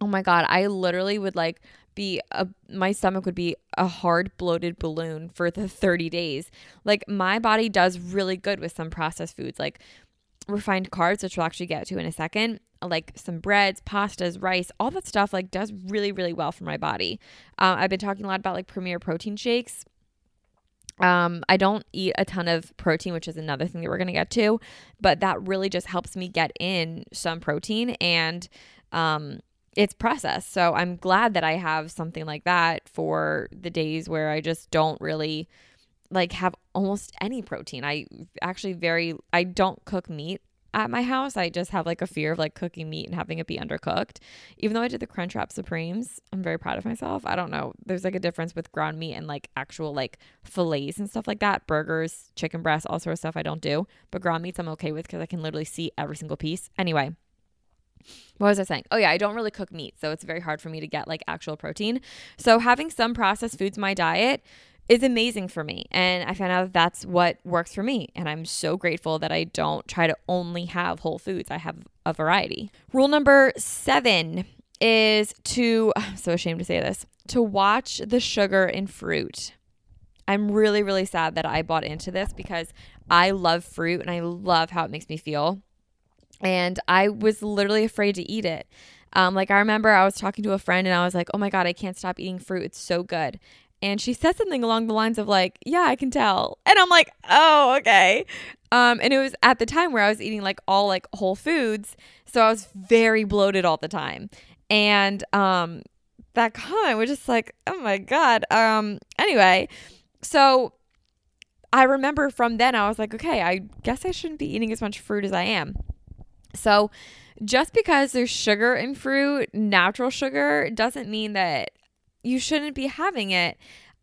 oh my God, I literally would like be a my stomach would be a hard bloated balloon for the 30 days. Like my body does really good with some processed foods. Like refined carbs, which we'll actually get to in a second, like some breads, pastas, rice, all that stuff, like does really, really well for my body. Uh, I've been talking a lot about like Premier protein shakes. Um, I don't eat a ton of protein, which is another thing that we're gonna get to, but that really just helps me get in some protein and um it's processed. So I'm glad that I have something like that for the days where I just don't really like have almost any protein. I actually very I don't cook meat at my house. I just have like a fear of like cooking meat and having it be undercooked. Even though I did the Crunchwrap Supremes, I'm very proud of myself. I don't know. There's like a difference with ground meat and like actual like fillets and stuff like that. Burgers, chicken breasts, all sort of stuff I don't do. But ground meats I'm okay with because I can literally see every single piece. Anyway, what was I saying? Oh yeah, I don't really cook meat, so it's very hard for me to get like actual protein. So having some processed foods in my diet is amazing for me. And I found out that that's what works for me. And I'm so grateful that I don't try to only have whole foods, I have a variety. Rule number seven is to, I'm so ashamed to say this, to watch the sugar in fruit. I'm really, really sad that I bought into this because I love fruit and I love how it makes me feel. And I was literally afraid to eat it. Um, like I remember I was talking to a friend and I was like, oh my God, I can't stop eating fruit. It's so good. And she said something along the lines of like, yeah, I can tell. And I'm like, oh, okay. Um, and it was at the time where I was eating like all like whole foods. So I was very bloated all the time. And um, that comment was just like, oh my God. Um, anyway, so I remember from then I was like, okay, I guess I shouldn't be eating as much fruit as I am. So just because there's sugar in fruit, natural sugar, doesn't mean that you shouldn't be having it.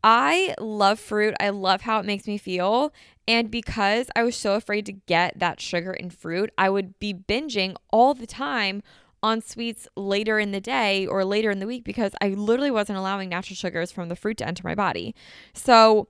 I love fruit. I love how it makes me feel. And because I was so afraid to get that sugar in fruit, I would be binging all the time on sweets later in the day or later in the week because I literally wasn't allowing natural sugars from the fruit to enter my body. So,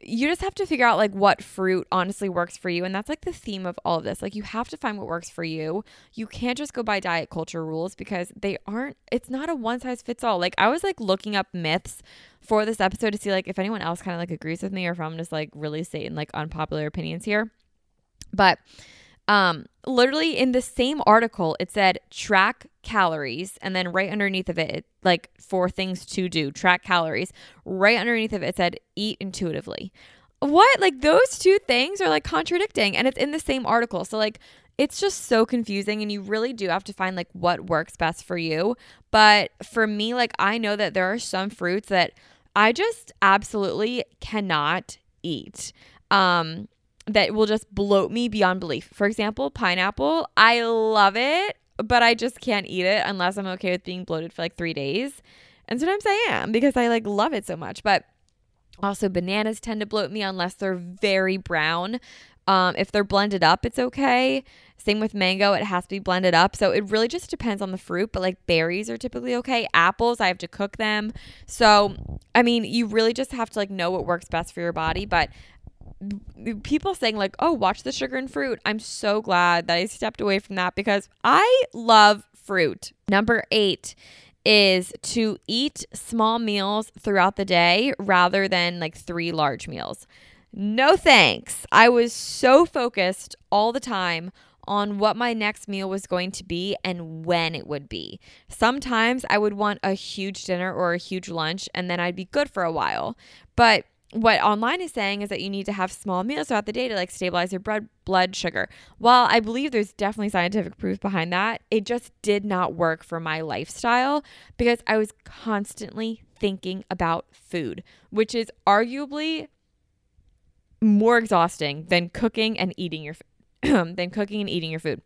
you just have to figure out like what fruit honestly works for you and that's like the theme of all of this. Like you have to find what works for you. You can't just go by diet culture rules because they aren't it's not a one size fits all. Like i was like looking up myths for this episode to see like if anyone else kind of like agrees with me or if i'm just like really stating like unpopular opinions here. But um, literally in the same article, it said track calories, and then right underneath of it, like four things to do, track calories. Right underneath of it, it said eat intuitively. What? Like those two things are like contradicting, and it's in the same article. So, like, it's just so confusing, and you really do have to find like what works best for you. But for me, like, I know that there are some fruits that I just absolutely cannot eat. Um, that will just bloat me beyond belief. For example, pineapple, I love it, but I just can't eat it unless I'm okay with being bloated for like 3 days. And sometimes I am because I like love it so much, but also bananas tend to bloat me unless they're very brown. Um, if they're blended up, it's okay. Same with mango, it has to be blended up. So it really just depends on the fruit, but like berries are typically okay. Apples, I have to cook them. So, I mean, you really just have to like know what works best for your body, but people saying like, "Oh, watch the sugar and fruit." I'm so glad that I stepped away from that because I love fruit. Number 8 is to eat small meals throughout the day rather than like 3 large meals. No thanks. I was so focused all the time on what my next meal was going to be and when it would be. Sometimes I would want a huge dinner or a huge lunch and then I'd be good for a while. But what online is saying is that you need to have small meals throughout the day to like stabilize your blood blood sugar. While I believe there's definitely scientific proof behind that, it just did not work for my lifestyle because I was constantly thinking about food, which is arguably more exhausting than cooking and eating your than cooking and eating your food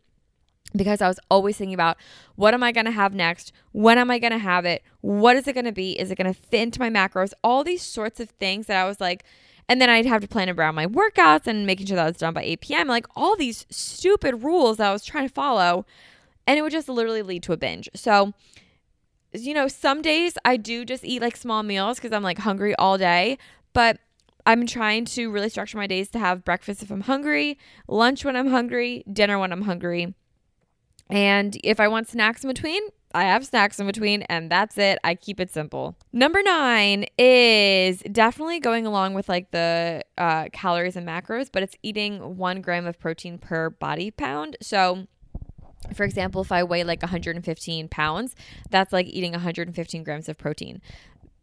because I was always thinking about what am I going to have next? When am I going to have it? What is it going to be? Is it going to fit into my macros? All these sorts of things that I was like, and then I'd have to plan around my workouts and making sure that was done by 8 p.m. Like all these stupid rules that I was trying to follow. And it would just literally lead to a binge. So, you know, some days I do just eat like small meals because I'm like hungry all day. But I'm trying to really structure my days to have breakfast if I'm hungry, lunch when I'm hungry, dinner when I'm hungry and if I want snacks in between, I have snacks in between, and that's it. I keep it simple. Number nine is definitely going along with like the uh, calories and macros, but it's eating one gram of protein per body pound. So, for example, if I weigh like 115 pounds, that's like eating 115 grams of protein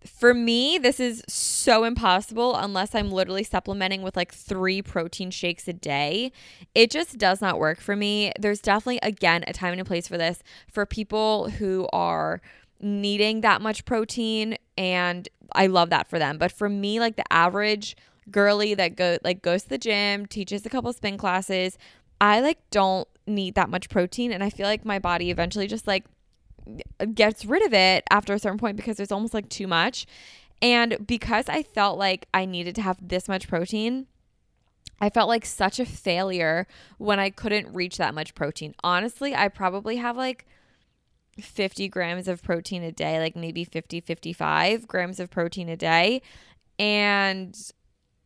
for me, this is so impossible unless I'm literally supplementing with like three protein shakes a day. It just does not work for me. There's definitely, again, a time and a place for this for people who are needing that much protein and I love that for them. But for me, like the average girly that go like goes to the gym, teaches a couple spin classes, I like don't need that much protein and I feel like my body eventually just like gets rid of it after a certain point because there's almost like too much. And because I felt like I needed to have this much protein, I felt like such a failure when I couldn't reach that much protein. Honestly, I probably have like 50 grams of protein a day, like maybe 50, 55 grams of protein a day. And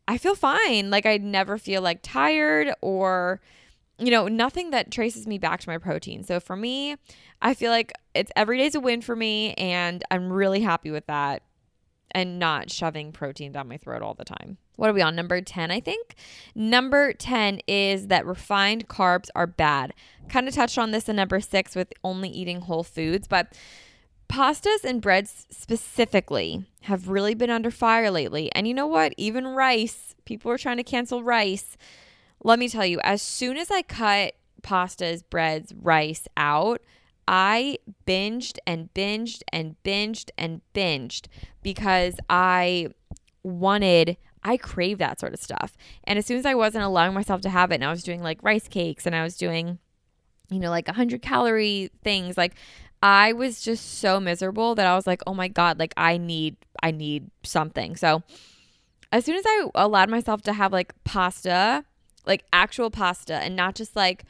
I feel fine. Like I never feel like tired or you know, nothing that traces me back to my protein. So for me, I feel like it's every day's a win for me and I'm really happy with that. and not shoving protein down my throat all the time. What are we on? Number 10, I think. Number 10 is that refined carbs are bad. Kind of touched on this in number six with only eating whole foods, but pastas and breads specifically have really been under fire lately. And you know what? Even rice, people are trying to cancel rice. Let me tell you, as soon as I cut pastas, breads, rice out, I binged and binged and binged and binged because I wanted I crave that sort of stuff. And as soon as I wasn't allowing myself to have it, and I was doing like rice cakes and I was doing, you know, like 100 calorie things, like I was just so miserable that I was like, oh my God, like I need, I need something. So as soon as I allowed myself to have like pasta, like actual pasta, and not just like,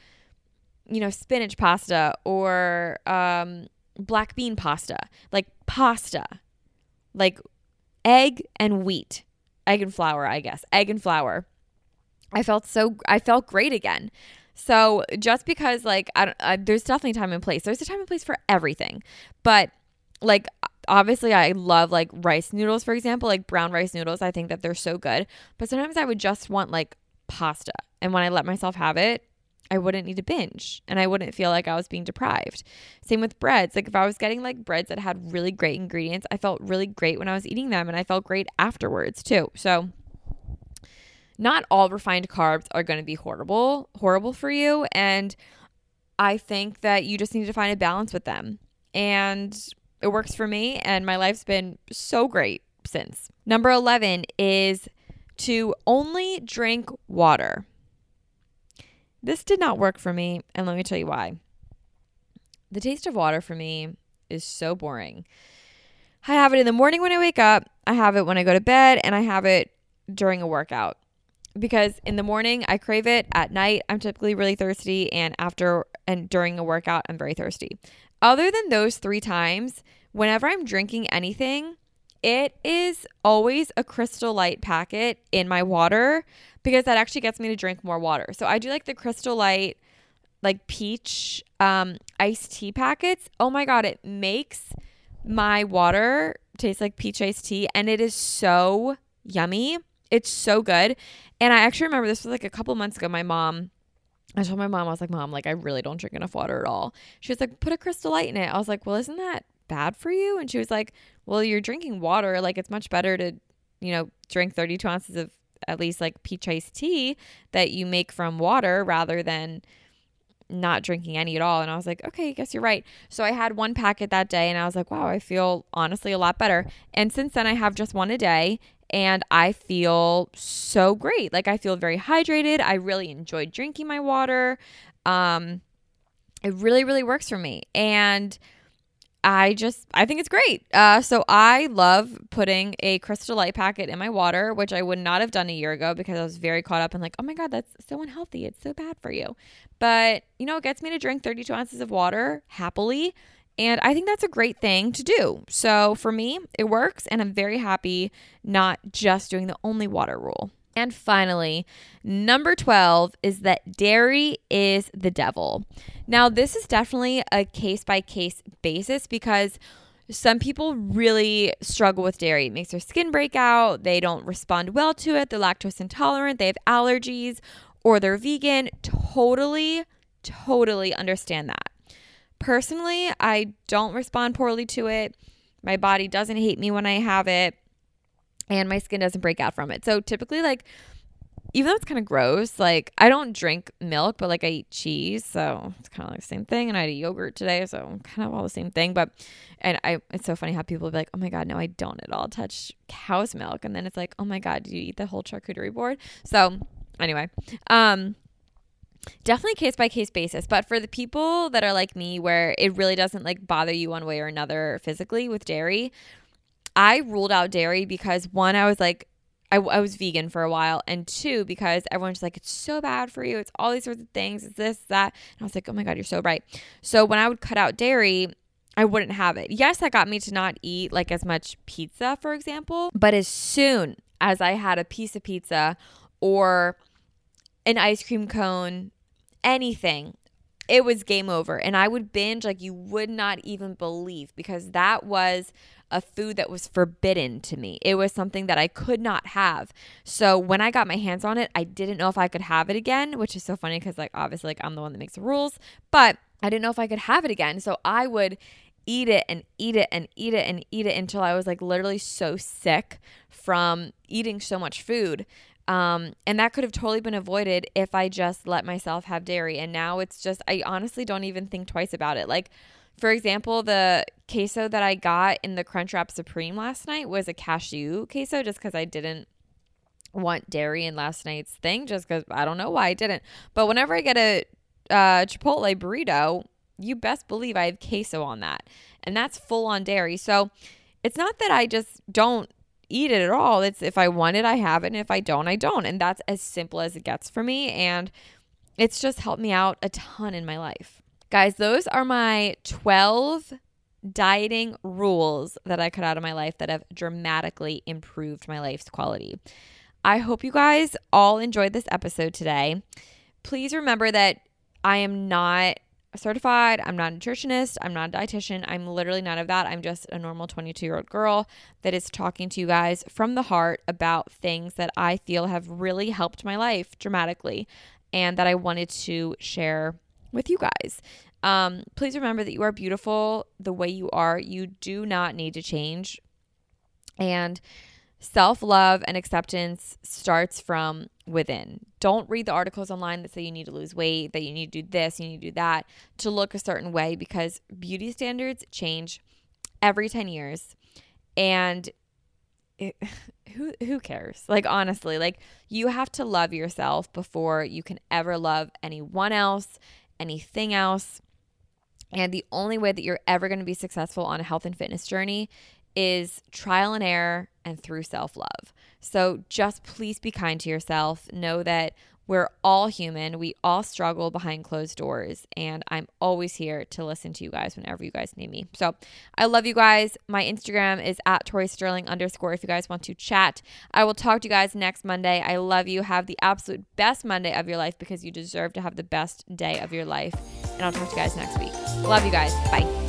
you know, spinach pasta or um, black bean pasta, like pasta, like egg and wheat egg and flour, I guess, egg and flour. I felt so, I felt great again. So just because like I, I there's definitely time and place. There's a time and place for everything, but like obviously I love like rice noodles for example, like brown rice noodles. I think that they're so good. But sometimes I would just want like pasta, and when I let myself have it, I wouldn't need to binge and I wouldn't feel like I was being deprived. Same with breads. Like if I was getting like breads that had really great ingredients, I felt really great when I was eating them and I felt great afterwards too. So not all refined carbs are going to be horrible, horrible for you and I think that you just need to find a balance with them. And it works for me and my life's been so great since. Number 11 is to only drink water. This did not work for me, and let me tell you why. The taste of water for me is so boring. I have it in the morning when I wake up, I have it when I go to bed, and I have it during a workout. Because in the morning, I crave it. At night, I'm typically really thirsty, and after and during a workout, I'm very thirsty. Other than those three times, whenever I'm drinking anything, it is always a crystal light packet in my water because that actually gets me to drink more water. So I do like the crystal light like peach um iced tea packets. Oh my god, it makes my water taste like peach iced tea and it is so yummy. It's so good. And I actually remember this was like a couple months ago my mom I told my mom, I was like, Mom, like, I really don't drink enough water at all. She was like, Put a crystal light in it. I was like, Well, isn't that bad for you? And she was like, Well, you're drinking water. Like, it's much better to, you know, drink 32 ounces of at least like peach iced tea that you make from water rather than not drinking any at all. And I was like, okay, I guess you're right. So I had one packet that day and I was like, wow, I feel honestly a lot better. And since then, I have just one a day and I feel so great. Like I feel very hydrated. I really enjoyed drinking my water. Um, it really, really works for me. And I just I think it's great. Uh, so I love putting a Crystal Light packet in my water, which I would not have done a year ago because I was very caught up in like, oh my god, that's so unhealthy. It's so bad for you. But you know, it gets me to drink 32 ounces of water happily. And I think that's a great thing to do. So for me, it works, and I'm very happy not just doing the only water rule. And finally, number 12 is that dairy is the devil. Now, this is definitely a case by case basis because some people really struggle with dairy. It makes their skin break out, they don't respond well to it, they're lactose intolerant, they have allergies, or they're vegan. Totally, totally understand that. Personally, I don't respond poorly to it. My body doesn't hate me when I have it and my skin doesn't break out from it. So typically, like, even though it's kind of gross, like I don't drink milk, but like I eat cheese, so it's kind of like the same thing. And I had a yogurt today, so kind of all the same thing. But and I, it's so funny how people be like, "Oh my god, no, I don't at all touch cow's milk," and then it's like, "Oh my god, did you eat the whole charcuterie board?" So anyway, um, definitely case by case basis but for the people that are like me where it really doesn't like bother you one way or another physically with dairy I ruled out dairy because one, I was like, I, I was vegan for a while, and two, because everyone's like, it's so bad for you. It's all these sorts of things. It's this, that. And I was like, oh my God, you're so right. So when I would cut out dairy, I wouldn't have it. Yes, that got me to not eat like as much pizza, for example. But as soon as I had a piece of pizza or an ice cream cone, anything, it was game over. And I would binge like you would not even believe because that was a food that was forbidden to me. It was something that I could not have. So when I got my hands on it, I didn't know if I could have it again, which is so funny because like obviously like I'm the one that makes the rules, but I didn't know if I could have it again. So I would eat it and eat it and eat it and eat it until I was like literally so sick from eating so much food. Um, and that could have totally been avoided if I just let myself have dairy. And now it's just, I honestly don't even think twice about it. Like, for example, the queso that I got in the Crunchwrap Supreme last night was a cashew queso just because I didn't want dairy in last night's thing, just because I don't know why I didn't. But whenever I get a uh, Chipotle burrito, you best believe I have queso on that. And that's full on dairy. So it's not that I just don't eat it at all. It's if I want it, I have it. And if I don't, I don't. And that's as simple as it gets for me. And it's just helped me out a ton in my life. Guys, those are my 12 dieting rules that I cut out of my life that have dramatically improved my life's quality. I hope you guys all enjoyed this episode today. Please remember that I am not certified. I'm not a nutritionist. I'm not a dietitian. I'm literally none of that. I'm just a normal 22 year old girl that is talking to you guys from the heart about things that I feel have really helped my life dramatically and that I wanted to share with you guys. Um, please remember that you are beautiful the way you are. You do not need to change. And self love and acceptance starts from within. Don't read the articles online that say you need to lose weight, that you need to do this, you need to do that to look a certain way because beauty standards change every 10 years. And it, who who cares? Like honestly, like you have to love yourself before you can ever love anyone else, anything else. And the only way that you're ever going to be successful on a health and fitness journey is trial and error and through self love. So just please be kind to yourself. Know that we're all human. We all struggle behind closed doors. And I'm always here to listen to you guys whenever you guys need me. So I love you guys. My Instagram is at Tori Sterling underscore if you guys want to chat. I will talk to you guys next Monday. I love you. Have the absolute best Monday of your life because you deserve to have the best day of your life. And I'll talk to you guys next week. Love you guys. Bye.